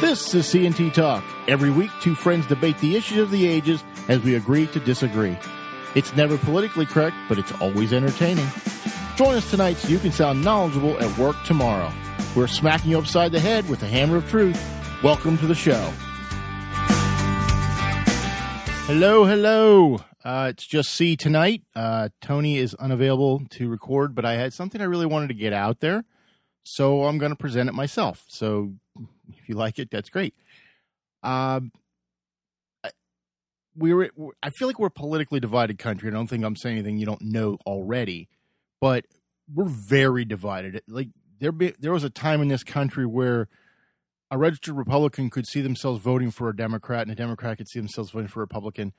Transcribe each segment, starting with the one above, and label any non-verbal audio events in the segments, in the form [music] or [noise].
This is C&T Talk. Every week, two friends debate the issues of the ages as we agree to disagree. It's never politically correct, but it's always entertaining. Join us tonight so you can sound knowledgeable at work tomorrow. We're smacking you upside the head with the hammer of truth. Welcome to the show. Hello, hello. Uh, it's just C tonight. Uh, Tony is unavailable to record, but I had something I really wanted to get out there, so I'm going to present it myself. So you like it, that's great. Um, I- we were. I feel like we're a politically divided country. I don't think I'm saying anything you don't know already, but we're very divided. Like there, be, there was a time in this country where a registered Republican could see themselves voting for a Democrat, and a Democrat could see themselves voting for a Republican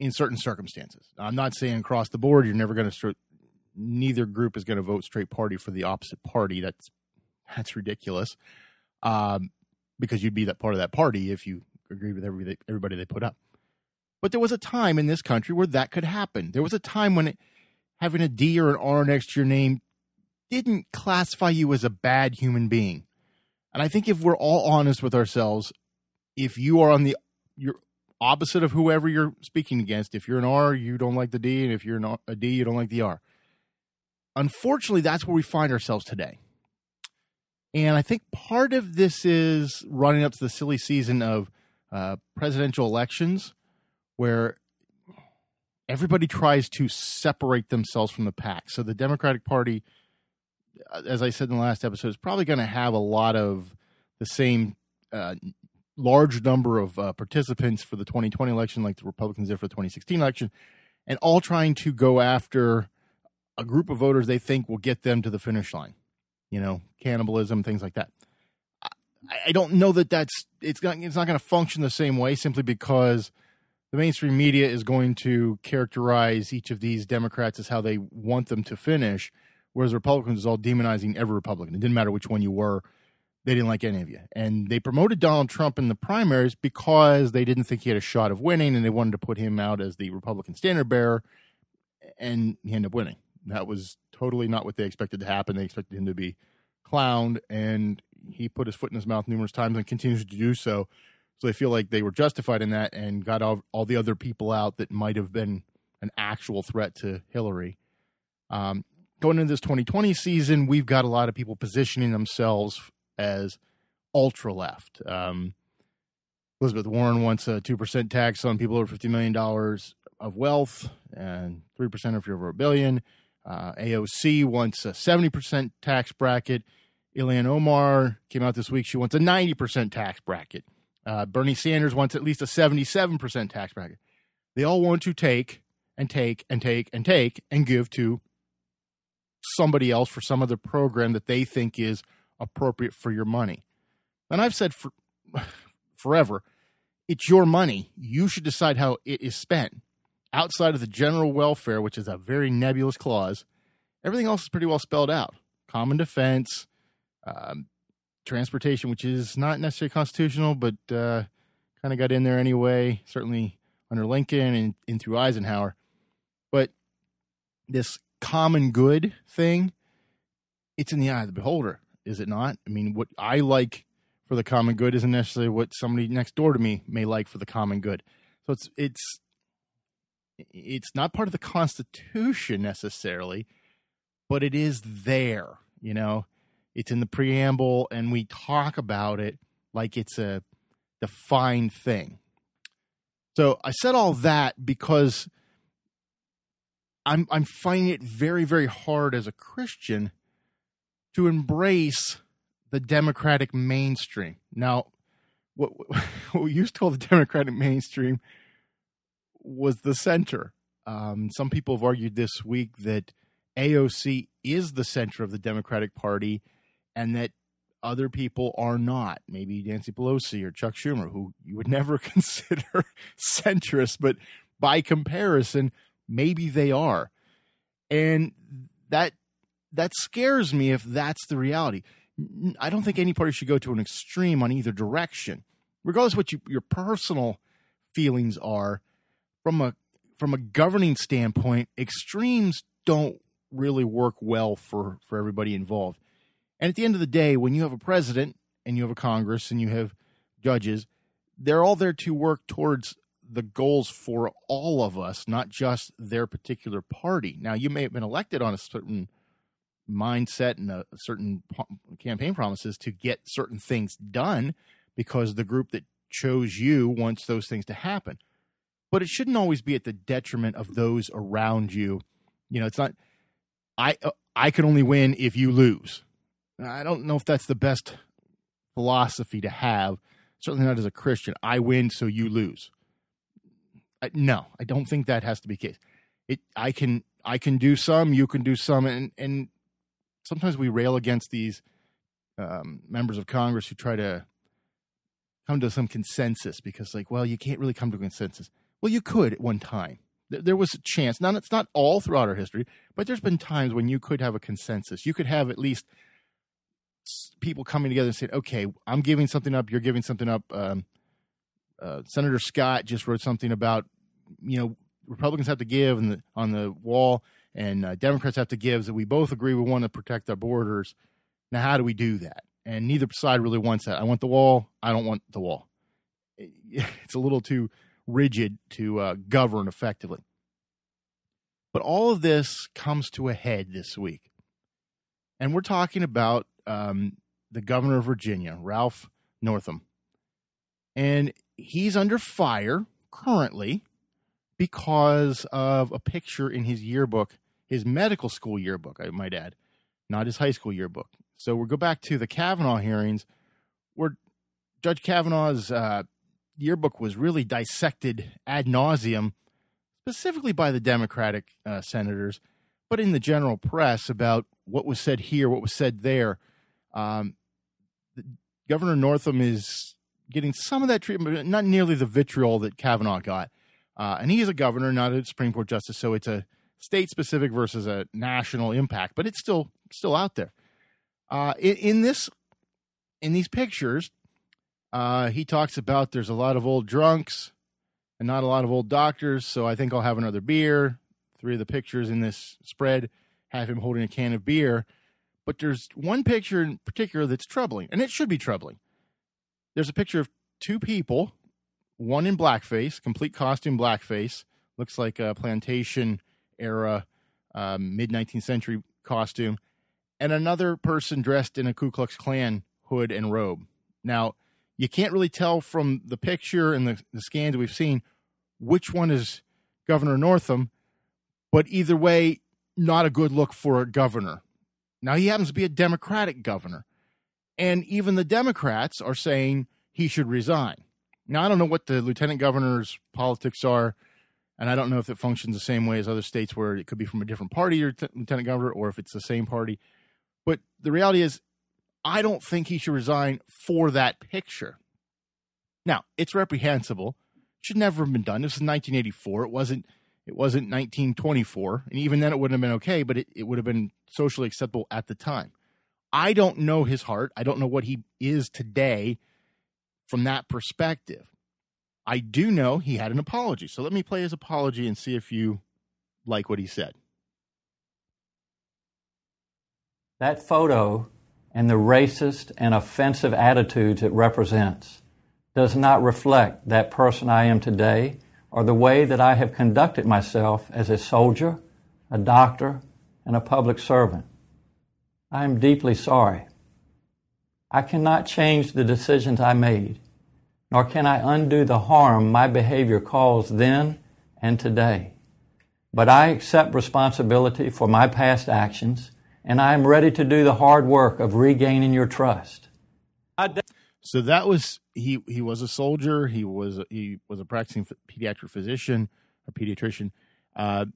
in certain circumstances. I'm not saying across the board you're never going to. Neither group is going to vote straight party for the opposite party. That's that's ridiculous um, because you'd be that part of that party if you agreed with everybody, everybody they put up. But there was a time in this country where that could happen. There was a time when it, having a D or an R next to your name didn't classify you as a bad human being. And I think if we're all honest with ourselves, if you are on the you're opposite of whoever you're speaking against, if you're an R, you don't like the D, and if you're an, a D, you don't like the R. Unfortunately, that's where we find ourselves today. And I think part of this is running up to the silly season of uh, presidential elections where everybody tries to separate themselves from the pack. So the Democratic Party, uh, as I said in the last episode, is probably going to have a lot of the same uh, large number of uh, participants for the 2020 election, like the Republicans did for the 2016 election, and all trying to go after a group of voters they think will get them to the finish line you know, cannibalism, things like that. I, I don't know that that's it's not it's not going to function the same way simply because the mainstream media is going to characterize each of these Democrats as how they want them to finish, whereas Republicans is all demonizing every Republican. It didn't matter which one you were; they didn't like any of you, and they promoted Donald Trump in the primaries because they didn't think he had a shot of winning, and they wanted to put him out as the Republican standard bearer, and he ended up winning. That was totally not what they expected to happen. They expected him to be clowned, and he put his foot in his mouth numerous times and continues to do so. So they feel like they were justified in that and got all, all the other people out that might have been an actual threat to Hillary. Um, going into this 2020 season, we've got a lot of people positioning themselves as ultra left. Um, Elizabeth Warren wants a 2% tax on people over $50 million of wealth and 3% if you're over a billion. Uh, AOC wants a 70% tax bracket. Ilhan Omar came out this week. She wants a 90% tax bracket. Uh, Bernie Sanders wants at least a 77% tax bracket. They all want to take and take and take and take and give to somebody else for some other program that they think is appropriate for your money. And I've said for [sighs] forever, it's your money. You should decide how it is spent outside of the general welfare, which is a very nebulous clause, everything else is pretty well spelled out. Common defense, um, transportation, which is not necessarily constitutional, but uh, kind of got in there anyway, certainly under Lincoln and, and through Eisenhower. But this common good thing, it's in the eye of the beholder, is it not? I mean, what I like for the common good isn't necessarily what somebody next door to me may like for the common good. So it's it's it's not part of the Constitution necessarily, but it is there. You know, it's in the preamble, and we talk about it like it's a defined thing. So I said all that because I'm I'm finding it very very hard as a Christian to embrace the Democratic mainstream. Now, what, [laughs] what we used to call the Democratic mainstream was the center. Um, some people have argued this week that AOC is the center of the Democratic Party and that other people are not. Maybe Nancy Pelosi or Chuck Schumer, who you would [laughs] never consider centrist, but by comparison, maybe they are. And that that scares me if that's the reality. I don't think any party should go to an extreme on either direction, regardless what you, your personal feelings are from a from a governing standpoint, extremes don't really work well for for everybody involved. And at the end of the day, when you have a president and you have a Congress and you have judges, they're all there to work towards the goals for all of us, not just their particular party. Now, you may have been elected on a certain mindset and a, certain campaign promises to get certain things done because the group that chose you wants those things to happen. But it shouldn't always be at the detriment of those around you. You know, it's not I uh, I can only win if you lose. I don't know if that's the best philosophy to have. Certainly not as a Christian. I win so you lose. I, no, I don't think that has to be the case. It I can I can do some, you can do some and and sometimes we rail against these um, members of Congress who try to come to some consensus because, like, well, you can't really come to a consensus. Well, you could at one time. There was a chance. Now, it's not all throughout our history, but there's been times when you could have a consensus. You could have at least people coming together and saying, okay, I'm giving something up, you're giving something up. Um, uh, Senator Scott just wrote something about, you know, Republicans have to give the, on the wall and uh, Democrats have to give that we both agree we want to protect our borders. Now, how do we do that? And neither side really wants that. I want the wall. I don't want the wall. [laughs] It's a little too rigid to uh, govern effectively. But all of this comes to a head this week. And we're talking about um, the governor of Virginia, Ralph Northam. And he's under fire currently because of a picture in his yearbook his medical school yearbook, I might add, not his high school yearbook. So we'll go back to the Kavanaugh hearings where Judge Kavanaugh's uh, yearbook was really dissected ad nauseum, specifically by the Democratic uh, senators, but in the general press about what was said here, what was said there. Um, Governor Northam is getting some of that treatment, but not nearly the vitriol that Kavanaugh got. Uh, and he is a governor, not a Supreme Court justice, so it's a state specific versus a national impact, but it's still still out there. Uh, in, in, this in these pictures, uh, he talks about there's a lot of old drunks and not a lot of old doctors. So I think I'll have another beer. Three of the pictures in this spread have him holding a can of beer, but there's one picture in particular that's troubling, and it should be troubling. There's a picture of two people, one in blackface, complete costume blackface, looks like a plantation era um, mid 19th century costume, and another person dressed in a Ku Klux Klan hood and robe. Now, you can't really tell from the picture and the, the scans we've seen which one is Governor Northam, but either way, not a good look for a governor. Now, he happens to be a Democratic governor, and even the Democrats are saying he should resign. Now, I don't know what the lieutenant governor's politics are and I don't know if it functions the same way as other states where it could be from a different party or t- lieutenant governor or if it's the same party. But the reality is, I don't think he should resign for that picture. Now, it's reprehensible. It Should never have been done. This is 1984. It wasn't. It wasn't 1924, and even then, it wouldn't have been okay. But it, it would have been socially acceptable at the time. I don't know his heart. I don't know what he is today from that perspective. I do know he had an apology. So let me play his apology and see if you like what he said. That photo and the racist and offensive attitudes it represents does not reflect that person I am today or the way that I have conducted myself as a soldier, a doctor, and a public servant. I am deeply sorry. I cannot change the decisions I made nor can I undo the harm my behavior caused then and today. But I accept responsibility for my past actions, and I am ready to do the hard work of regaining your trust. So that was he. He was a soldier. He was he was a practicing pediatric physician, a pediatrician. Uh,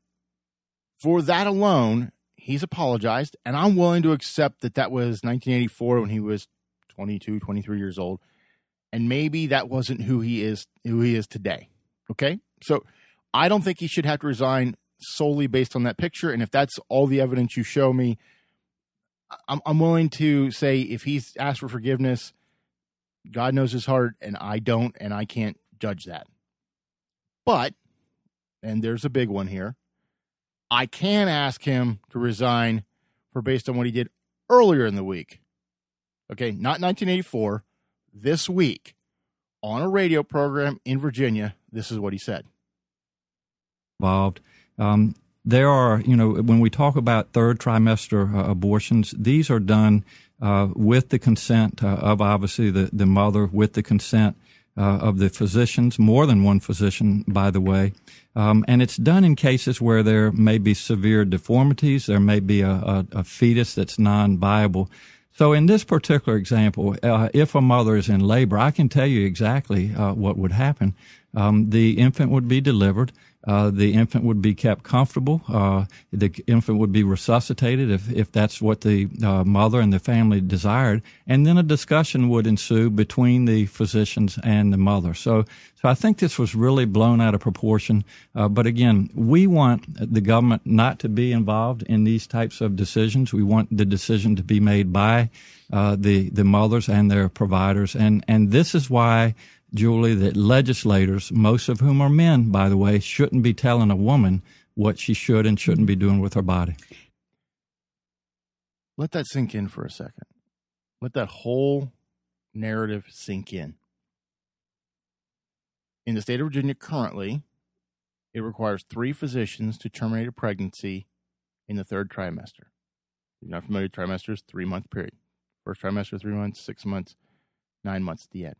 for that alone, he's apologized, and I'm willing to accept that that was 1984 when he was 22, 23 years old and maybe that wasn't who he is who he is today. Okay? So I don't think he should have to resign solely based on that picture and if that's all the evidence you show me I'm I'm willing to say if he's asked for forgiveness God knows his heart and I don't and I can't judge that. But and there's a big one here. I can ask him to resign for based on what he did earlier in the week. Okay, not 1984, this week on a radio program in Virginia. This is what he said. Involved. Um, there are, you know, when we talk about third trimester uh, abortions, these are done uh, with the consent uh, of obviously the, the mother, with the consent uh, of the physicians, more than one physician, by the way. Um, and it's done in cases where there may be severe deformities, there may be a, a, a fetus that's non viable. So, in this particular example, uh, if a mother is in labor, I can tell you exactly uh, what would happen. Um, the infant would be delivered. Uh, the infant would be kept comfortable. Uh, the infant would be resuscitated if, if that's what the uh, mother and the family desired. And then a discussion would ensue between the physicians and the mother. So, so I think this was really blown out of proportion. Uh, but again, we want the government not to be involved in these types of decisions. We want the decision to be made by uh, the, the mothers and their providers. And, and this is why Julie, that legislators, most of whom are men, by the way, shouldn't be telling a woman what she should and shouldn't be doing with her body. Let that sink in for a second. Let that whole narrative sink in. In the state of Virginia currently, it requires three physicians to terminate a pregnancy in the third trimester. If you're not familiar, trimester is three month period. First trimester, three months, six months, nine months the end.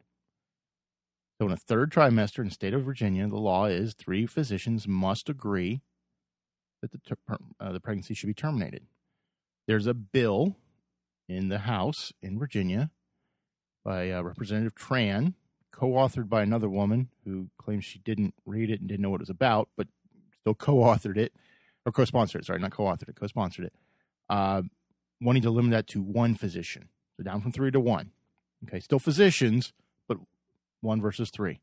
So, in a third trimester in the state of Virginia, the law is three physicians must agree that the, uh, the pregnancy should be terminated. There's a bill in the House in Virginia by uh, Representative Tran, co authored by another woman who claims she didn't read it and didn't know what it was about, but still co authored it, or co sponsored it, sorry, not co authored it, co sponsored it, uh, wanting to limit that to one physician. So, down from three to one. Okay, still physicians, but one versus three.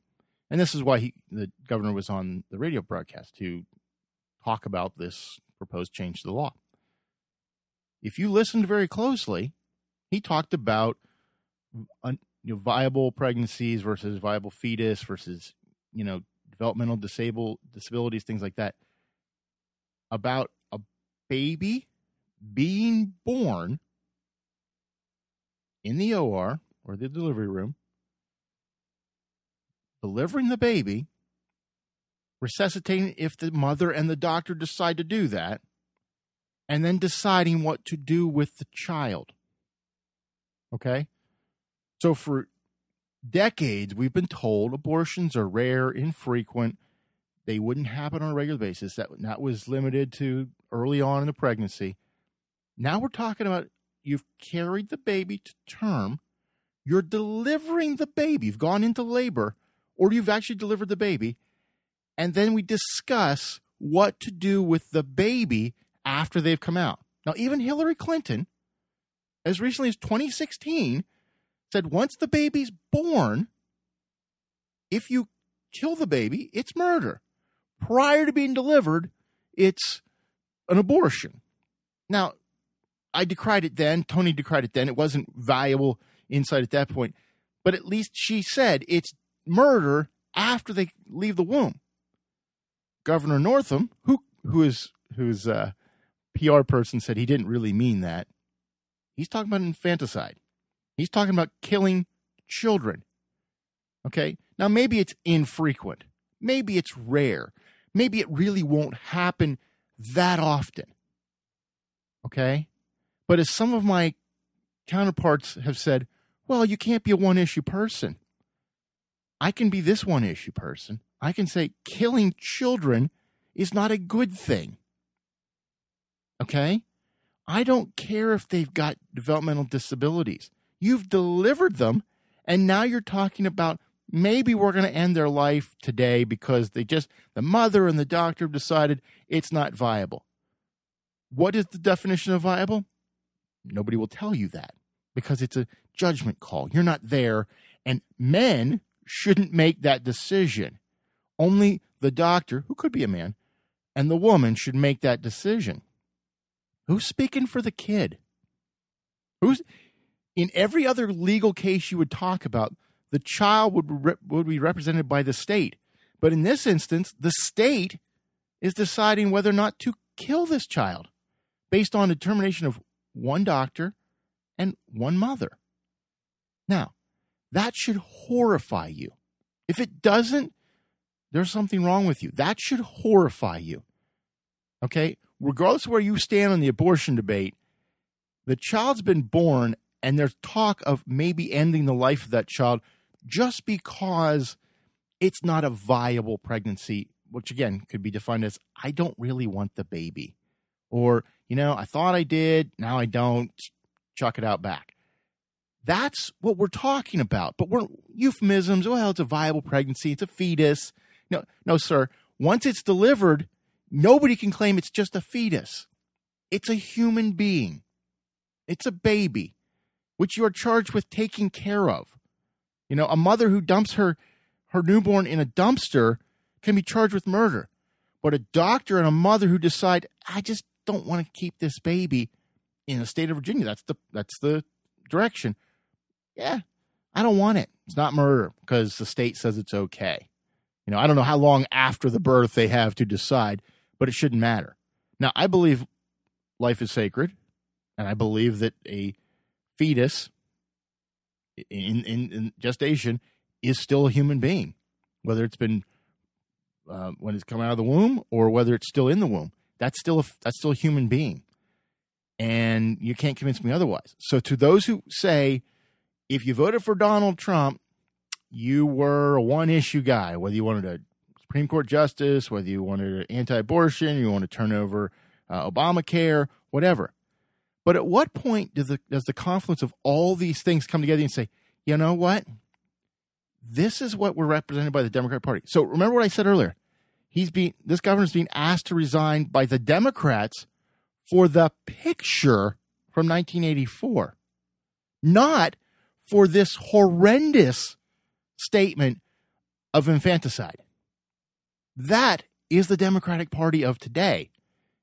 And this is why he, the governor was on the radio broadcast to talk about this proposed change to the law. If you listened very closely, he talked about you know, viable pregnancies versus viable fetus versus you know developmental disable disabilities, things like that. About a baby being born in the OR or the delivery room delivering the baby, resuscitating if the mother and the doctor decide to do that, and then deciding what to do with the child. Okay? So for decades, we've been told abortions are rare, infrequent. They wouldn't happen on a regular basis. That, that was limited to early on in the pregnancy. Now we're talking about you've carried the baby to term, you're delivering the baby, you've gone into labor, or you've actually delivered the baby. And then we discuss what to do with the baby after they've come out. Now, even Hillary Clinton, as recently as 2016, said once the baby's born, if you kill the baby, it's murder. Prior to being delivered, it's an abortion. Now, I decried it then. Tony decried it then. It wasn't valuable insight at that point. But at least she said it's murder after they leave the womb. Governor Northam, who who is whose uh, PR person said he didn't really mean that. He's talking about infanticide. He's talking about killing children. Okay? Now maybe it's infrequent. Maybe it's rare. Maybe it really won't happen that often. Okay? But as some of my counterparts have said, well, you can't be a one issue person. I can be this one issue person. I can say killing children is not a good thing. Okay? I don't care if they've got developmental disabilities. You've delivered them, and now you're talking about maybe we're going to end their life today because they just, the mother and the doctor decided it's not viable. What is the definition of viable? Nobody will tell you that because it's a judgment call. You're not there. And men shouldn't make that decision. Only the doctor, who could be a man, and the woman should make that decision. Who's speaking for the kid? Who's in every other legal case you would talk about, the child would would be represented by the state. But in this instance, the state is deciding whether or not to kill this child based on determination of one doctor and one mother. Now, that should horrify you. If it doesn't, there's something wrong with you. That should horrify you. Okay? Regardless of where you stand on the abortion debate, the child's been born and there's talk of maybe ending the life of that child just because it's not a viable pregnancy, which again could be defined as I don't really want the baby. Or, you know, I thought I did, now I don't, chuck it out back. That's what we're talking about. But we're euphemisms. Oh, well, it's a viable pregnancy. It's a fetus. No, no, sir. Once it's delivered, nobody can claim it's just a fetus. It's a human being. It's a baby, which you are charged with taking care of. You know, a mother who dumps her her newborn in a dumpster can be charged with murder. But a doctor and a mother who decide, I just don't want to keep this baby in the state of Virginia, that's the that's the direction yeah, I don't want it. It's not murder because the state says it's okay. You know, I don't know how long after the birth they have to decide, but it shouldn't matter. Now, I believe life is sacred, and I believe that a fetus in, in, in gestation is still a human being, whether it's been uh, when it's come out of the womb or whether it's still in the womb. That's still a, that's still a human being, and you can't convince me otherwise. So, to those who say if you voted for Donald Trump, you were a one issue guy, whether you wanted a Supreme Court justice, whether you wanted an anti abortion, you want to turn over uh, Obamacare, whatever. But at what point does the, does the confluence of all these things come together and say, you know what? This is what we're represented by the Democratic Party. So remember what I said earlier. He's being this governor's being asked to resign by the Democrats for the picture from 1984, not for this horrendous statement of infanticide. That is the Democratic Party of today.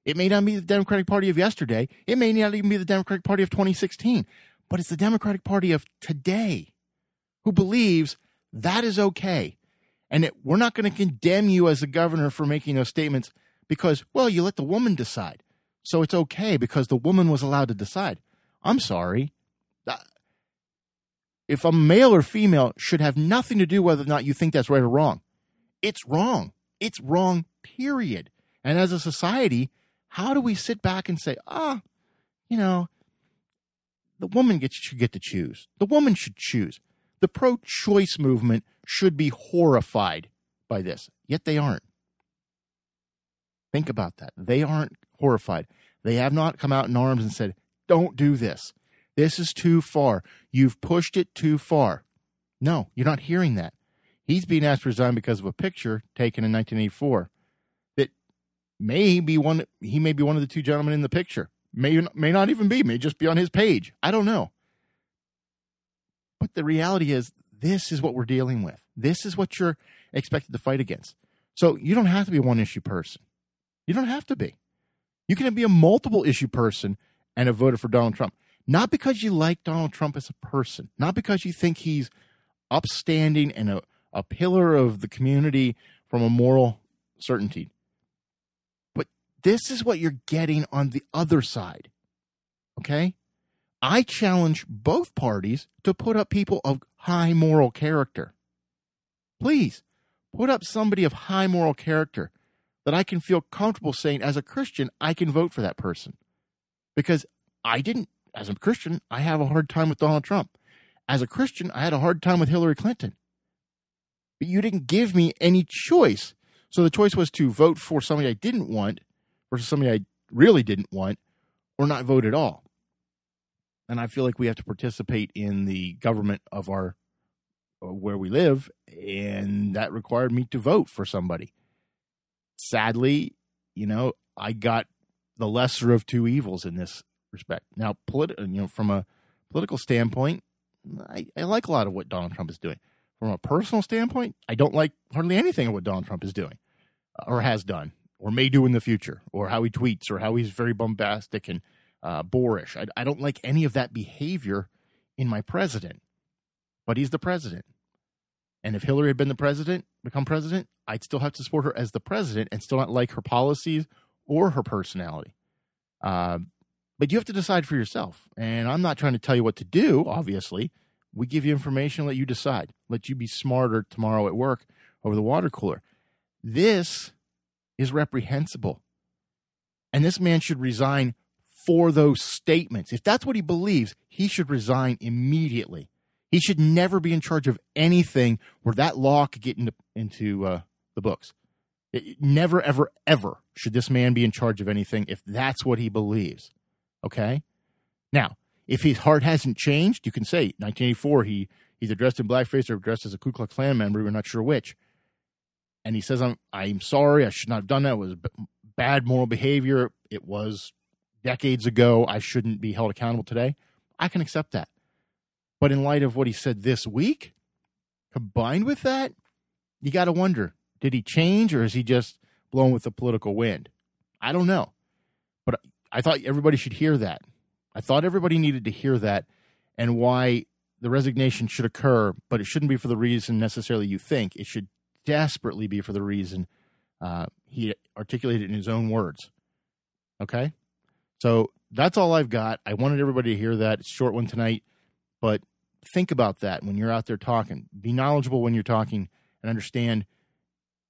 It may not be the Democratic Party of yesterday. It may not even be the Democratic Party of 2016, but it's the Democratic Party of today who believes that is okay. And it, we're not going to condemn you as a governor for making those statements because, well, you let the woman decide. So it's okay because the woman was allowed to decide. I'm sorry uh, if a male or female should have nothing to do whether or not you think that's right or wrong. It's wrong. It's wrong, period. And as a society, how do we sit back and say, ah, you know, the woman gets, should get to choose. The woman should choose. The pro choice movement should be horrified by this, yet they aren't. Think about that. They aren't horrified. They have not come out in arms and said, don't do this. This is too far. You've pushed it too far. No, you're not hearing that. He's being asked to resign because of a picture taken in 1984 that may be one. He may be one of the two gentlemen in the picture. May may not even be. May just be on his page. I don't know. But the reality is, this is what we're dealing with. This is what you're expected to fight against. So you don't have to be a one issue person. You don't have to be. You can be a multiple issue person and have voted for Donald Trump. Not because you like Donald Trump as a person, not because you think he's upstanding and a, a pillar of the community from a moral certainty. But this is what you're getting on the other side. Okay? I challenge both parties to put up people of high moral character. Please put up somebody of high moral character that I can feel comfortable saying, as a Christian, I can vote for that person. Because I didn't as a Christian, I have a hard time with Donald Trump. As a Christian, I had a hard time with Hillary Clinton. But you didn't give me any choice. So the choice was to vote for somebody I didn't want versus somebody I really didn't want or not vote at all. And I feel like we have to participate in the government of our uh, where we live and that required me to vote for somebody. Sadly, you know, I got the lesser of two evils in this respect. Now, politi- you know, from a political standpoint, I, I like a lot of what Donald Trump is doing. From a personal standpoint, I don't like hardly anything of what Donald Trump is doing uh, or has done or may do in the future or how he tweets or how he's very bombastic and uh, boorish. I, I don't like any of that behavior in my president, but he's the president. And if Hillary had been the president, become president, I'd still have to support her as the president and still not like her policies or her personality. Uh, but you have to decide for yourself. And I'm not trying to tell you what to do, obviously, We give you information, let you decide, let you be smarter tomorrow at work over the water cooler. This is reprehensible. And this man should resign for those statements. If that's what he believes, he should resign immediately. He should never be in charge of anything where that law could get into, into uh, the books. It, never, ever, ever should this man be in charge of anything if that's what he believes. Okay? Now, if his heart hasn't changed, you can say 1984 he he's dressed in blackface or dressed as a Ku Klux Klan member. We're not sure which. And he says, "I'm I'm sorry. I should not have done that. It was bad moral behavior. It was decades ago. I shouldn't be held accountable today." I can accept that. But in light of what he said this week, combined with that, you got to wonder did he change or is he just blown with the political wind? I don't know. I thought everybody should hear that. I thought everybody needed to hear that and why the resignation should occur, but it shouldn't be for the reason necessarily you think. It should desperately be for the reason uh, he articulated in his own words. Okay? So that's all I've got. I wanted everybody to hear that. It's short one tonight, but think about that when you're out there talking. Be knowledgeable when you're talking and understand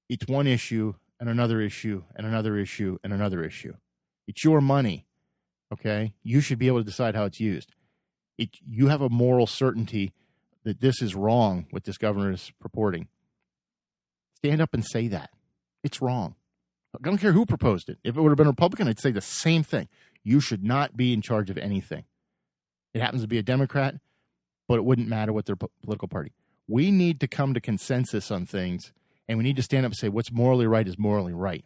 it's one issue and another issue and another issue and another issue. It's your money. Okay? You should be able to decide how it's used. It, you have a moral certainty that this is wrong, what this governor is purporting. Stand up and say that. It's wrong. I don't care who proposed it. If it would have been Republican, I'd say the same thing. You should not be in charge of anything. It happens to be a Democrat but it wouldn't matter what their political party. We need to come to consensus on things, and we need to stand up and say what's morally right is morally right.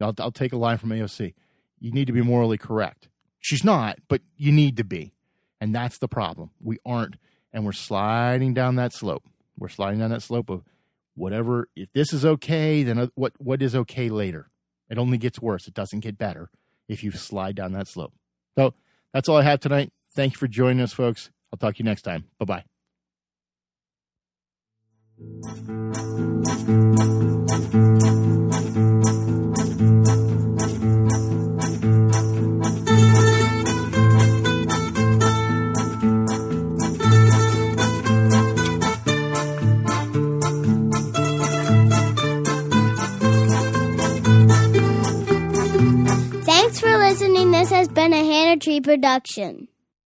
I'll, I'll take a line from AOC. You need to be morally correct. She's not, but you need to be. And that's the problem. We aren't. And we're sliding down that slope. We're sliding down that slope of whatever. If this is okay, then what, what is okay later? It only gets worse. It doesn't get better if you slide down that slope. So that's all I have tonight. Thank you for joining us, folks. I'll talk to you next time. Bye bye. Thanks for Tree production.